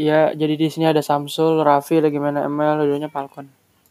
Iya, jadi di sini ada Samsul, Raffi lagi main ML, dua-duanya Falcon.